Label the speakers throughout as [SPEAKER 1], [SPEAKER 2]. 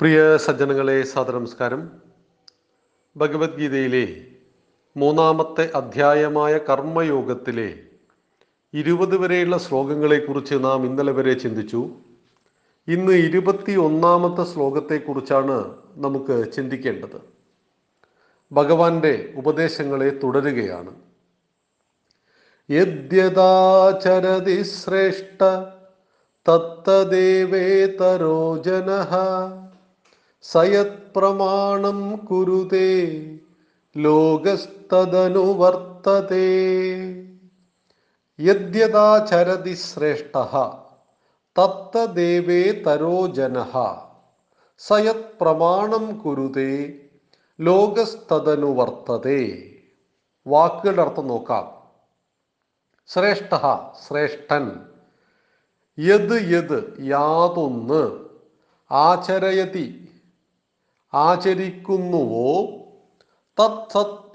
[SPEAKER 1] പ്രിയ സജ്ജനങ്ങളെ സാദനമസ്കാരം ഭഗവത്ഗീതയിലെ മൂന്നാമത്തെ അധ്യായമായ കർമ്മയോഗത്തിലെ ഇരുപത് വരെയുള്ള ശ്ലോകങ്ങളെക്കുറിച്ച് നാം ഇന്നലെ വരെ ചിന്തിച്ചു. ഇന്ന് ഇരുപത്തി ഒന്നാമത്തെ ശ്ലോകത്തെക്കുറിച്ചാണ് നമുക്ക് ചിന്തിക്കേണ്ടത്. ഭഗവാന്റെ ഉപദേശങ്ങളെ തുടരുകയാണ്. യദ്യതാചരതി ശ്രേഷ്ഠ തത്തദേവേതരോ ജനഃ സയത് പ്രമാണം കുരുതേ ലോകസ്തദനുവർത്തതേ. യദ്യതാചരതി ശ്രേഷ്ഠ തത്തദേവേതരോ ജന. സയത് പ്രമാണം കുരുതേ ലോകസ്തദനുവർത്തതേ. വാക്കുകളുടെ അർത്ഥം നോക്കാം. ശ്രേഷ്ഠ ശ്രേഷ്ഠൻ. യത് യത് യാതൊന്ന്. ആചരയതി ആചരിക്കുന്നുവോ? തത് സത്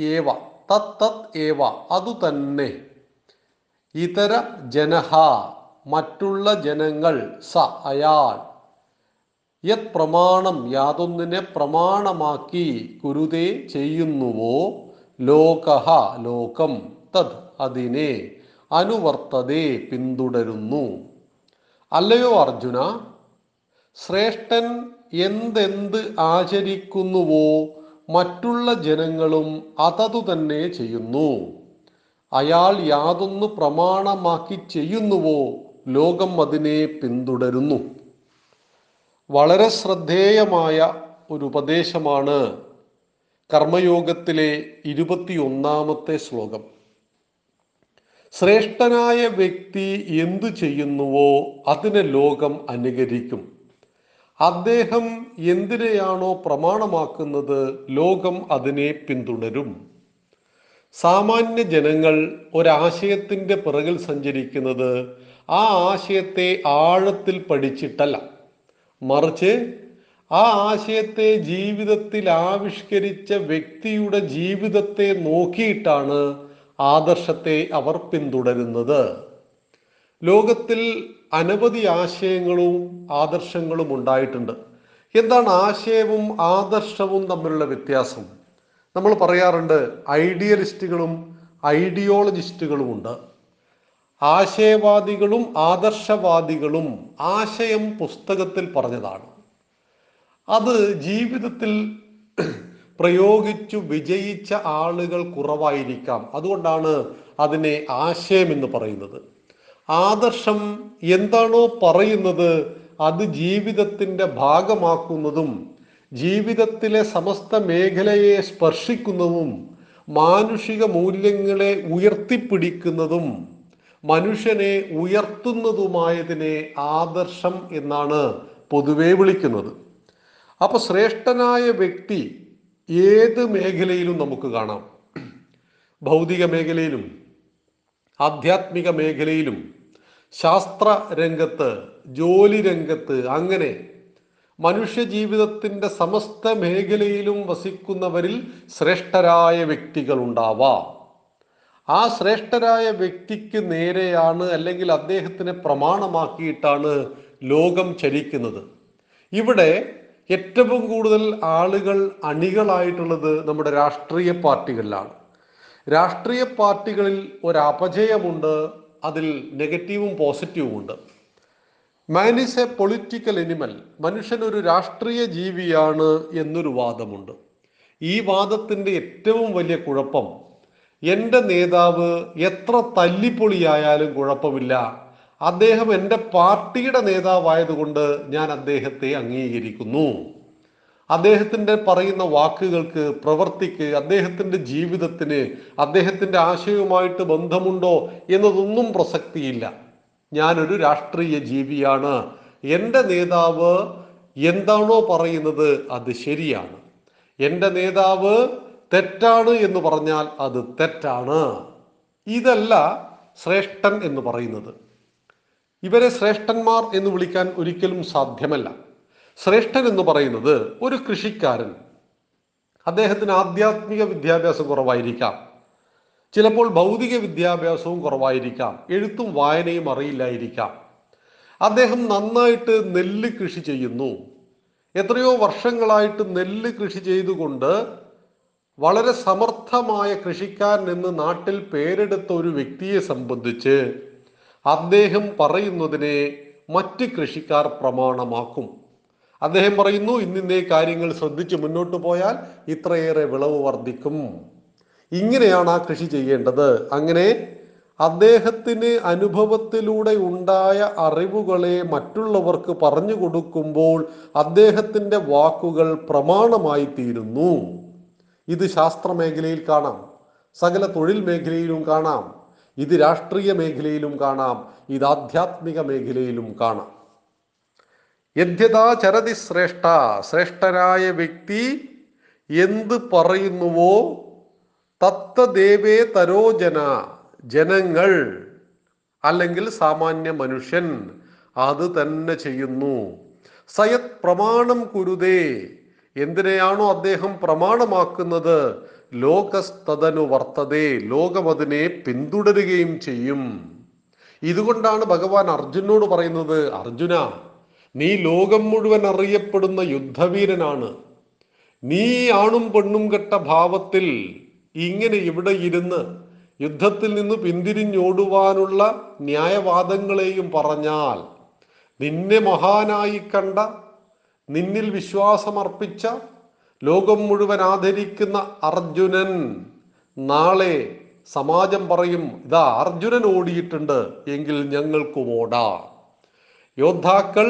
[SPEAKER 1] ഏവ തത് തത് ഏവ അതുതന്നെ ഇതര ജനഹ മറ്റുള്ള ജനങ്ങൾ സ അയാൾ. യത് പ്രമാണം യാതൊന്നിനെ പ്രമാണമാക്കി കുരുതേ ചെയ്യുന്നുവോ? ലോകഹ ലോകം തത് അതിനെ അനുവർത്തതേ പിന്തുടരുന്നു. അല്ലയോ അർജുന? ശ്രേഷ്ഠൻ എന്തെന്ത് ആചരിക്കുന്നുവോ മറ്റുള്ള ജനങ്ങളും അതതു തന്നെ ചെയ്യുന്നു. അയാൾ യാതൊന്ന് പ്രമാണമാക്കി ചെയ്യുന്നുവോ ലോകം അതിനെ പിന്തുടരുന്നു. വളരെ ശ്രദ്ധേയമായ ഒരു ഉപദേശമാണ് കർമ്മയോഗത്തിലെ ഇരുപത്തിയൊന്നാമത്തെ ശ്ലോകം. ശ്രേഷ്ഠനായ വ്യക്തി എന്തു ചെയ്യുന്നുവോ അതിനെ ലോകം അനുകരിക്കും. അദ്ദേഹം എന്തിനെയാണോ പ്രമാണമാക്കുന്നത് ലോകം അതിനെ പിന്തുടരും സാമാന്യ ജനങ്ങൾ ഒരാശയത്തിന്റെ പിറകിൽ സഞ്ചരിക്കുന്നത് ആ ആശയത്തെ ആഴത്തിൽ പഠിച്ചിട്ടല്ല. മറിച്ച് ആ ആശയത്തെ ജീവിതത്തിൽ ആവിഷ്കരിച്ച വ്യക്തിയുടെ ജീവിതത്തെ നോക്കിയിട്ടാണ് ആദർശത്തെ അവർ പിന്തുടരുന്നത്. ലോകത്തിൽ അനവധി ആശയങ്ങളും ആദർശങ്ങളും ഉണ്ടായിട്ടുണ്ട്. എന്താണ് ആശയവും ആദർശവും തമ്മിലുള്ള വ്യത്യാസം? നമ്മൾ പറയാറുണ്ട് ഐഡിയലിസ്റ്റുകളും ഐഡിയോളജിസ്റ്റുകളും ഉണ്ട് ആശയവാദികളും ആദർശവാദികളും ആശയം പുസ്തകത്തിൽ പറഞ്ഞതാണ്. അത് ജീവിതത്തിൽ പ്രയോഗിച്ചു വിജയിച്ച ആളുകൾ കുറവായിരിക്കാം. അതുകൊണ്ടാണ് അതിനെ ആശയം എന്ന് പറയുന്നത്. ആദർശം എന്താണോ പറയുന്നത് അത് ജീവിതത്തിന്റെ ഭാഗമാക്കുന്നതും ജീവിതത്തിലെ സമസ്ത മേഖലയെ സ്പർശിക്കുന്നതും മാനുഷിക മൂല്യങ്ങളെ ഉയർത്തിപ്പിടിക്കുന്നതും മനുഷ്യനെ ഉയർത്തുന്നതുമായതിനെ ആദർശം എന്നാണ് പൊതുവെ വിളിക്കുന്നത്. അപ്പൊ ശ്രേഷ്ഠനായ വ്യക്തി ഏത് മേഖലയിലും നമുക്ക് കാണാം. ഭൗതിക മേഖലയിലും ആധ്യാത്മിക മേഖലയിലും ശാസ്ത്ര രംഗത്ത് ജോലി രംഗത്ത് അങ്ങനെ മനുഷ്യ ജീവിതത്തിന്റെ സമസ്ത മേഖലയിലും വസിക്കുന്നവരിൽ ശ്രേഷ്ഠരായ വ്യക്തികൾ ഉണ്ടാവാം ആ ശ്രേഷ്ഠരായ വ്യക്തിക്ക് നേരെയാണ് അല്ലെങ്കിൽ അദ്ദേഹത്തിനെ പ്രമാണമാക്കിയിട്ടാണ് ലോകം ചലിക്കുന്നത് ഇവിടെ ഏറ്റവും കൂടുതൽ ആളുകൾ അണികളായിട്ടുള്ളത് നമ്മുടെ രാഷ്ട്രീയ പാർട്ടികളിലാണ്. രാഷ്ട്രീയ പാർട്ടികളിൽ ഒരു അപജയമുണ്ട് അതിൽ നെഗറ്റീവും പോസിറ്റീവും ഉണ്ട്. Man is a political animal മനുഷ്യൻ ഒരു രാഷ്ട്രീയ ജീവിയാണ് എന്നൊരു വാദമുണ്ട്. ഈ വാദത്തിന്റെ ഏറ്റവും വലിയ കുഴപ്പം എന്റെ നേതാവ് എത്ര തല്ലിപ്പൊളിയായാലും കുഴപ്പമില്ല. അദ്ദേഹം എന്റെ പാർട്ടിയുടെ നേതാവായതുകൊണ്ട് ഞാൻ അദ്ദേഹത്തെ അംഗീകരിക്കുന്നു. അദ്ദേഹത്തിന്റെ പറയുന്ന വാക്കുകൾക്ക് പ്രവർത്തിക്ക് അദ്ദേഹത്തിന്റെ ജീവിതത്തിന് അദ്ദേഹത്തിന്റെ ആശയവുമായിട്ട് ബന്ധമുണ്ടോ എന്നതൊന്നും പ്രസക്തിയില്ല. ഞാനൊരു രാഷ്ട്രീയ ജീവിയാണ്. എന്റെ നേതാവ് എന്താണോ പറയുന്നത് അത് ശരിയാണ്. എന്റെ നേതാവ് തെറ്റാണ് എന്ന് പറഞ്ഞാൽ അത് തെറ്റാണ്. ഇതല്ല ശ്രേഷ്ഠൻ എന്ന് പറയുന്നത്. ഇവരെ ശ്രേഷ്ഠന്മാർ എന്ന് വിളിക്കാൻ ഒരിക്കലും സാധ്യമല്ല. ശ്രേഷ്ഠൻ എന്ന് പറയുന്നത് ഒരു കൃഷിക്കാരൻ. അദ്ദേഹത്തിന് ആധ്യാത്മിക വിദ്യാഭ്യാസം കുറവായിരിക്കാം. ചിലപ്പോൾ ഭൗതിക വിദ്യാഭ്യാസവും കുറവായിരിക്കാം. എഴുത്തും വായനയും അറിയില്ലായിരിക്കാം. അദ്ദേഹം നന്നായിട്ട് നെല്ല് കൃഷി ചെയ്യുന്നു. എത്രയോ വർഷങ്ങളായിട്ട് നെല്ല് കൃഷി ചെയ്തുകൊണ്ട് വളരെ സമർത്ഥമായ കൃഷിക്കാരൻ എന്ന് നാട്ടിൽ പേരെടുത്ത ഒരു വ്യക്തിയെ സംബന്ധിച്ച് അദ്ദേഹം പറയുന്നതിനെ മറ്റ് കൃഷിക്കാർ പ്രമാണമാക്കും. അദ്ദേഹം പറയുന്നു ഇന്നിന്നേ കാര്യങ്ങൾ ശ്രദ്ധിച്ച് മുന്നോട്ട് പോയാൽ ഇത്രയേറെ വിളവ് വർദ്ധിക്കും. ഇങ്ങനെയാണ് ആ കൃഷി ചെയ്യേണ്ടത്. അങ്ങനെ അദ്ദേഹത്തിന് അനുഭവത്തിലൂടെ ഉണ്ടായ അറിവുകളെ മറ്റുള്ളവർക്ക് പറഞ്ഞു കൊടുക്കുമ്പോൾ അദ്ദേഹത്തിന്റെ വാക്കുകൾ പ്രമാണമായി തീരുന്നു. ഇത് ശാസ്ത്ര മേഖലയിൽ കാണാം സകല തൊഴിൽ മേഖലയിലും കാണാം ഇത് രാഷ്ട്രീയ മേഖലയിലും കാണാം ഇത് ആധ്യാത്മിക മേഖലയിലും കാണാം. യദ്യതാ ചരതി ശ്രേഷ്ഠ ശ്രേഷ്ഠനായ വ്യക്തി എന്ത് പറയുന്നുവോ തത്തദേവേ തരോജന ജനങ്ങൾ അല്ലെങ്കിൽ സാമാന്യ മനുഷ്യൻ അത് തന്നെ ചെയ്യുന്നു. സയത് പ്രമാണം കുരുതേ എന്തിനെയാണോ അദ്ദേഹം പ്രമാണമാക്കുന്നത്? ലോകസ്തതനു വർത്തതേ ലോകം അതിനെ പിന്തുടരുകയും ചെയ്യും. ഇതുകൊണ്ടാണ് ഭഗവാൻ അർജുനോട് പറയുന്നത് അർജുന നീ ലോകം മുഴുവൻ അറിയപ്പെടുന്ന യുദ്ധവീരനാണ്. നീ ആണും പെണ്ണും കെട്ട ഭാവത്തിൽ ഇങ്ങനെ ഇവിടെ ഇരുന്ന് യുദ്ധത്തിൽ നിന്ന് പിന്തിരിഞ്ഞോടുവാനുള്ള ന്യായവാദങ്ങളെയും പറഞ്ഞാൽ നിന്നെ മഹാനായി കണ്ട നിന്നിൽ വിശ്വാസമർപ്പിച്ച ലോകം മുഴുവൻ ആദരിക്കുന്ന അർജുനൻ നാളെ സമാജം പറയും ഇതാ അർജുനൻ ഓടിയിട്ടുണ്ട് എങ്കിൽ ഞങ്ങൾക്കും ഓടാ. യോദ്ധാക്കൾ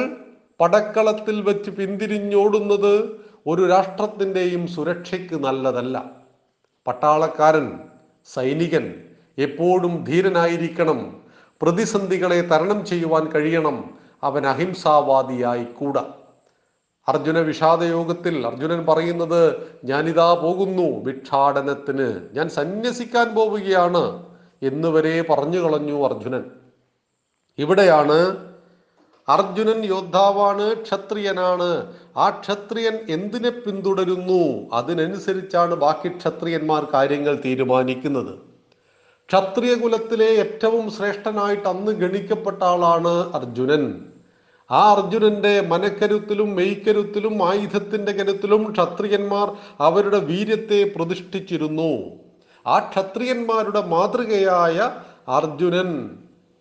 [SPEAKER 1] പടക്കളത്തിൽ വെച്ച് പിന്തിരിഞ്ഞോടുന്നത് ഒരു രാഷ്ട്രത്തിന്റെയും സുരക്ഷയ്ക്ക് നല്ലതല്ല. പട്ടാളക്കാരൻ സൈനികൻ എപ്പോഴും ധീരനായിരിക്കണം. പ്രതിസന്ധികളെ തരണം ചെയ്യുവാൻ കഴിയണം. അവൻ അഹിംസാവാദിയായി കൂടാ അർജുന വിഷാദയോഗത്തിൽ അർജുനൻ പറയുന്നത് ഞാനിതാ പോകുന്നു ഭിക്ഷാടനത്തിന്. ഞാൻ സന്യസിക്കാൻ പോവുകയാണ് എന്നുവരെ പറഞ്ഞു കളഞ്ഞു അർജുനൻ. ഇവിടെയാണ് അർജുനൻ യോദ്ധാവാണ് ക്ഷത്രിയനാണ്. ആ ക്ഷത്രിയൻ എന്തിനെ പിന്തുടരുന്നു? അതിനനുസരിച്ചാണ് ബാക്കി ക്ഷത്രിയന്മാർ കാര്യങ്ങൾ തീരുമാനിക്കുന്നത്. ക്ഷത്രിയ കുലത്തിലെ ഏറ്റവും ശ്രേഷ്ഠനായിട്ട് അന്ന് ഗണിക്കപ്പെട്ട ആളാണ് അർജുനൻ. ആ അർജുനന്റെ മനക്കരുത്തിലും മെയ്ക്കരുത്തിലും ആയുധത്തിന്റെ കരുത്തിലും ക്ഷത്രിയന്മാർ അവരുടെ വീര്യത്തെ പ്രതിഷ്ഠിച്ചിരുന്നു. ആ ക്ഷത്രിയന്മാരുടെ മാതൃകയായ അർജുനൻ.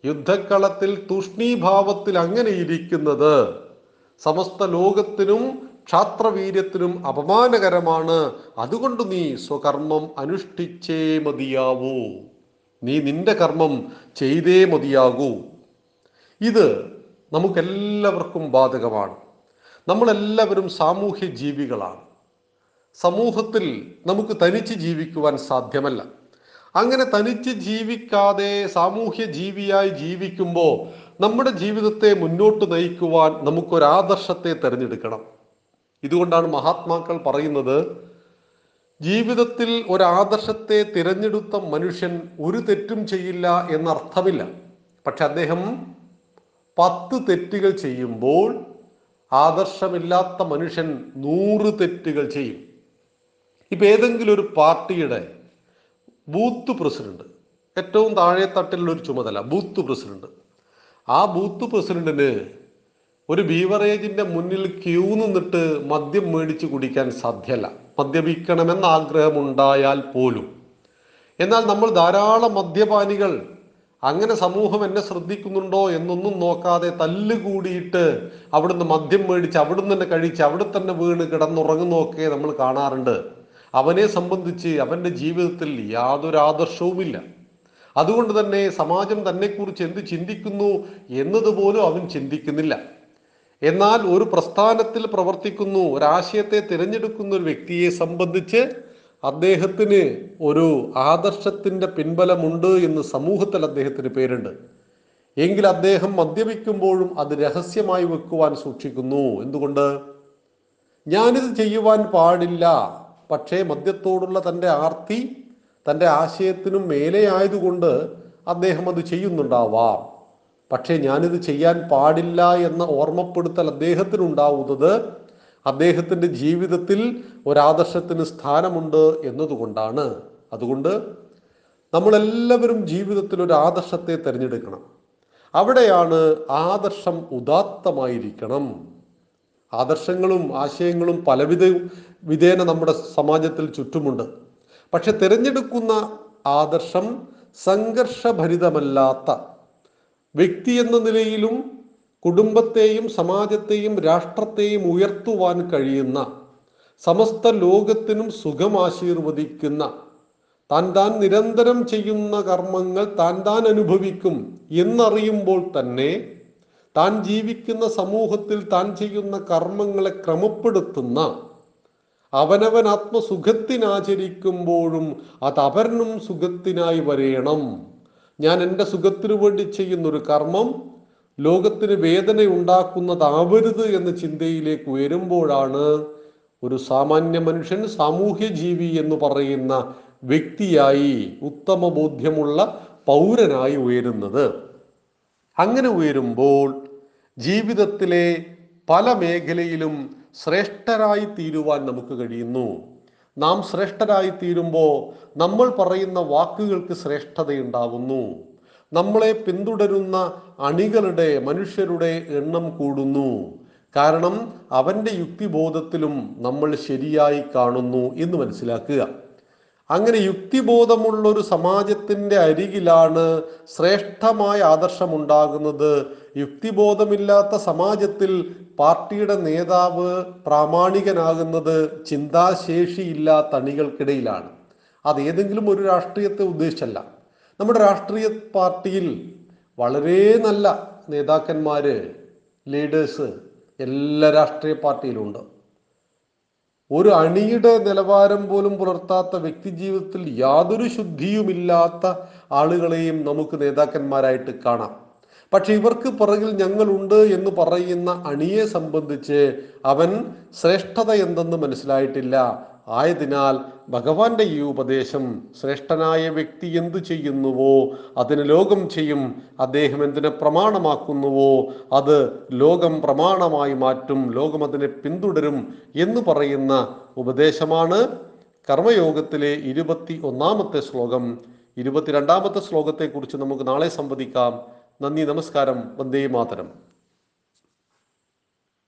[SPEAKER 1] യുദ്ധക്കളത്തിൽ തൂഷ്ണീഭാവത്തിൽ അങ്ങനെ ഇരിക്കുന്നത്. സമസ്ത ലോകത്തിനും ക്ഷാത്രവീര്യത്തിനും അപമാനകരമാണ്. അതുകൊണ്ട് നീ സ്വകർമ്മം അനുഷ്ഠിച്ചേ മതിയാവൂ. നീ നിന്റെ കർമ്മം ചെയ്തേ മതിയാകൂ. ഇത് നമുക്കെല്ലാവർക്കും ബാധകമാണ്. നമ്മളെല്ലാവരും സാമൂഹ്യ ജീവികളാണ് സമൂഹത്തിൽ നമുക്ക് തനിച്ച് ജീവിക്കുവാൻ സാധ്യമല്ല. അങ്ങനെ തനിച്ച് ജീവിക്കാതെ സാമൂഹ്യ ജീവിയായി ജീവിക്കുമ്പോൾ നമ്മുടെ ജീവിതത്തെ മുന്നോട്ട് നയിക്കുവാൻ നമുക്കൊരാദർശത്തെ തിരഞ്ഞെടുക്കണം. ഇതുകൊണ്ടാണ് മഹാത്മാക്കൾ പറയുന്നത് ജീവിതത്തിൽ ഒരാദർശത്തെ തിരഞ്ഞെടുത്ത മനുഷ്യൻ ഒരു തെറ്റും ചെയ്യില്ല എന്നർത്ഥമില്ല. പക്ഷെ അദ്ദേഹം പത്ത് തെറ്റുകൾ ചെയ്യുമ്പോൾ ആദർശമില്ലാത്ത മനുഷ്യൻ നൂറ് തെറ്റുകൾ ചെയ്യും. ഇപ്പൊ ഏതെങ്കിലും ഒരു പാർട്ടിയുടെ ബൂത്ത് പ്രസിഡന്റ്. ഏറ്റവും താഴെ തട്ടിലുള്ള ഒരു ചുമതല ബൂത്ത് പ്രസിഡന്റ്. ആ ബൂത്ത് പ്രസിഡന്റിന് ഒരു ബീവറേജിന്റെ മുന്നിൽ ക്യൂ നിന്നിട്ട് മദ്യം മേടിച്ച് കുടിക്കാൻ സാധ്യല്ല. മദ്യപിക്കണമെന്ന ആഗ്രഹമുണ്ടായാൽ പോലും. എന്നാൽ നമ്മൾ ധാരാളം മദ്യപാനികൾ അങ്ങനെ സമൂഹം എന്നെ ശ്രദ്ധിക്കുന്നുണ്ടോ എന്നൊന്നും നോക്കാതെ തല്ലുകൂടിയിട്ട് അവിടുന്ന് മദ്യം മേടിച്ച് അവിടുന്ന് തന്നെ കഴിച്ച് അവിടെ തന്നെ വീണ് കിടന്നുറങ്ങുന്നതൊക്കെ നമ്മൾ കാണാറുണ്ട്. അവനെ സംബന്ധിച്ച് അവന്റെ ജീവിതത്തിൽ യാതൊരു ആദർശവുമില്ല. അതുകൊണ്ട് തന്നെ സമാജം തന്നെക്കുറിച്ച് എന്ത് ചിന്തിക്കുന്നു എന്നതുപോലും അവൻ ചിന്തിക്കുന്നില്ല. എന്നാൽ ഒരു പ്രസ്ഥാനത്തിൽ പ്രവർത്തിക്കുന്നു ഒരാശയത്തെ തിരഞ്ഞെടുക്കുന്ന ഒരു വ്യക്തിയെ സംബന്ധിച്ച് അദ്ദേഹത്തിന് ഒരു ആദർശത്തിന്റെ പിൻബലമുണ്ട് എന്ന് സമൂഹത്തിൽ അദ്ദേഹത്തിന് പേരുണ്ട്. എങ്കിൽ അദ്ദേഹം മദ്യപിക്കുമ്പോഴും അത് രഹസ്യമായി വെക്കുവാൻ സൂക്ഷിക്കുന്നു. എന്തുകൊണ്ട്? ഞാനിത് ചെയ്യുവാൻ പാടില്ല. പക്ഷേ മദ്യത്തോടുള്ള തന്റെ ആർത്തി തന്റെ ആശയത്തിനും മേലെ ആയതുകൊണ്ട് അദ്ദേഹം അത് ചെയ്യുന്നുണ്ടാവാം. പക്ഷേ ഞാനിത് ചെയ്യാൻ പാടില്ല എന്ന ഓർമ്മപ്പെടുത്തൽ അദ്ദേഹത്തിനുണ്ടാവുന്നത് അദ്ദേഹത്തിന്റെ ജീവിതത്തിൽ ഒരാദർശത്തിന് സ്ഥാനമുണ്ട് എന്നതുകൊണ്ടാണ്. അതുകൊണ്ട് നമ്മളെല്ലാവരും ജീവിതത്തിൽ ഒരു ആദർശത്തെ തിരഞ്ഞെടുക്കണം. അവിടെയാണ് ആദർശം ഉദാത്തമായിരിക്കണം. ആദർശങ്ങളും ആശയങ്ങളും പലവിധ വിധേന നമ്മുടെ സമാജത്തിൽ ചുറ്റുമുണ്ട്. പക്ഷെ തിരഞ്ഞെടുക്കുന്ന ആദർശം സംഘർഷഭരിതമല്ലാത്ത വ്യക്തി എന്ന നിലയിലും കുടുംബത്തെയും സമാജത്തെയും രാഷ്ട്രത്തെയും ഉയർത്തുവാൻ കഴിയുന്ന സമസ്ത ലോകത്തിനും സുഖം ആശീർവദിക്കുന്ന താൻ താൻ നിരന്തരം ചെയ്യുന്ന കർമ്മങ്ങൾ താൻ താൻ അനുഭവിക്കും എന്നറിയുമ്പോൾ തന്നെ താൻ ജീവിക്കുന്ന സമൂഹത്തിൽ താൻ ചെയ്യുന്ന കർമ്മങ്ങളെ ക്രമപ്പെടുത്തുന്ന അവനവൻ ആത്മസുഖത്തിനാചരിക്കുമ്പോഴും അത് അവരനും സുഖത്തിനായി വരയണം ഞാൻ എന്റെ സുഖത്തിനു വേണ്ടി ചെയ്യുന്നൊരു കർമ്മം ലോകത്തിന് വേദന ഉണ്ടാക്കുന്നതാവരുത് എന്ന ചിന്തയിലേക്ക് ഉയരുമ്പോഴാണ് ഒരു സാമാന്യ മനുഷ്യൻ സാമൂഹ്യ ജീവി എന്ന് പറയുന്ന വ്യക്തിയായി ഉത്തമ ബോധ്യമുള്ള പൗരനായി ഉയരുന്നത്. അങ്ങനെ ഉയരുമ്പോൾ ജീവിതത്തിലെ പല മേഖലയിലും ശ്രേഷ്ഠരായി തീരുവാൻ നമുക്ക് കഴിയുന്നു. നാം ശ്രേഷ്ഠരായി തീരുമ്പോൾ നമ്മൾ പറയുന്ന വാക്കുകൾക്ക് ശ്രേഷ്ഠതയുണ്ടാവുന്നു. നമ്മളെ പിന്തുടരുന്ന അണികളുടെ മനുഷ്യരുടെ എണ്ണം കൂടുന്നു. കാരണം അവന്റെ യുക്തിബോധത്തിലും നമ്മൾ ശരിയായി കാണുന്നു എന്ന് മനസ്സിലാക്കുക. അങ്ങനെ യുക്തിബോധമുള്ള ഒരു സമാജത്തിന്റെ അരികിലാണ് ശ്രേഷ്ഠമായ ആദർശമുണ്ടാകുന്നത്. യുക്തിബോധമില്ലാത്ത സമാജത്തിൽ പാർട്ടിയുടെ നേതാവ് പ്രാമാണികനാകുന്നത് ചിന്താശേഷിയില്ലാത്ത അണികൾക്കിടയിലാണ് അത് ഏതെങ്കിലും ഒരു രാഷ്ട്രീയത്തെ ഉദ്ദേശിച്ചല്ല. നമ്മുടെ രാഷ്ട്രീയ പാർട്ടിയിൽ വളരെ നല്ല നേതാക്കന്മാർ ലീഡേഴ്സ് എല്ലാ രാഷ്ട്രീയ പാർട്ടിയിലുണ്ട്. ഒരു അണിയുടെ നിലവാരം പോലും പുലർത്താത്ത വ്യക്തി ജീവിതത്തിൽ യാതൊരു ശുദ്ധിയുമില്ലാത്ത ആളുകളെയും നമുക്ക് നേതാക്കന്മാരായിട്ട് കാണാം. പക്ഷെ ഇവർക്ക് പുറകിൽ ഞങ്ങളുണ്ട് എന്ന് പറയുന്ന അണിയെ സംബന്ധിച്ച് അവൻ ശ്രേഷ്ഠത എന്തെന്ന് മനസ്സിലായിട്ടില്ല. ആയതിനാൽ ഭഗവാന്റെ ഈ ഉപദേശം ശ്രേഷ്ഠനായ വ്യക്തി എന്തു ചെയ്യുന്നുവോ അതിന് ലോകം ചെയ്യും. അദ്ദേഹം എന്തിനെ പ്രമാണമാക്കുന്നുവോ അത് ലോകം പ്രമാണമായി മാറ്റും ലോകം അതിനെ പിന്തുടരും എന്ന് പറയുന്ന ഉപദേശമാണ് കർമ്മയോഗത്തിലെ ഇരുപത്തി ഒന്നാമത്തെ ശ്ലോകം. ഇരുപത്തിരണ്ടാമത്തെ ശ്ലോകത്തെക്കുറിച്ച് നമുക്ക് നാളെ സംവദിക്കാം. നന്ദി നമസ്കാരം. വന്ദേ മാതരം.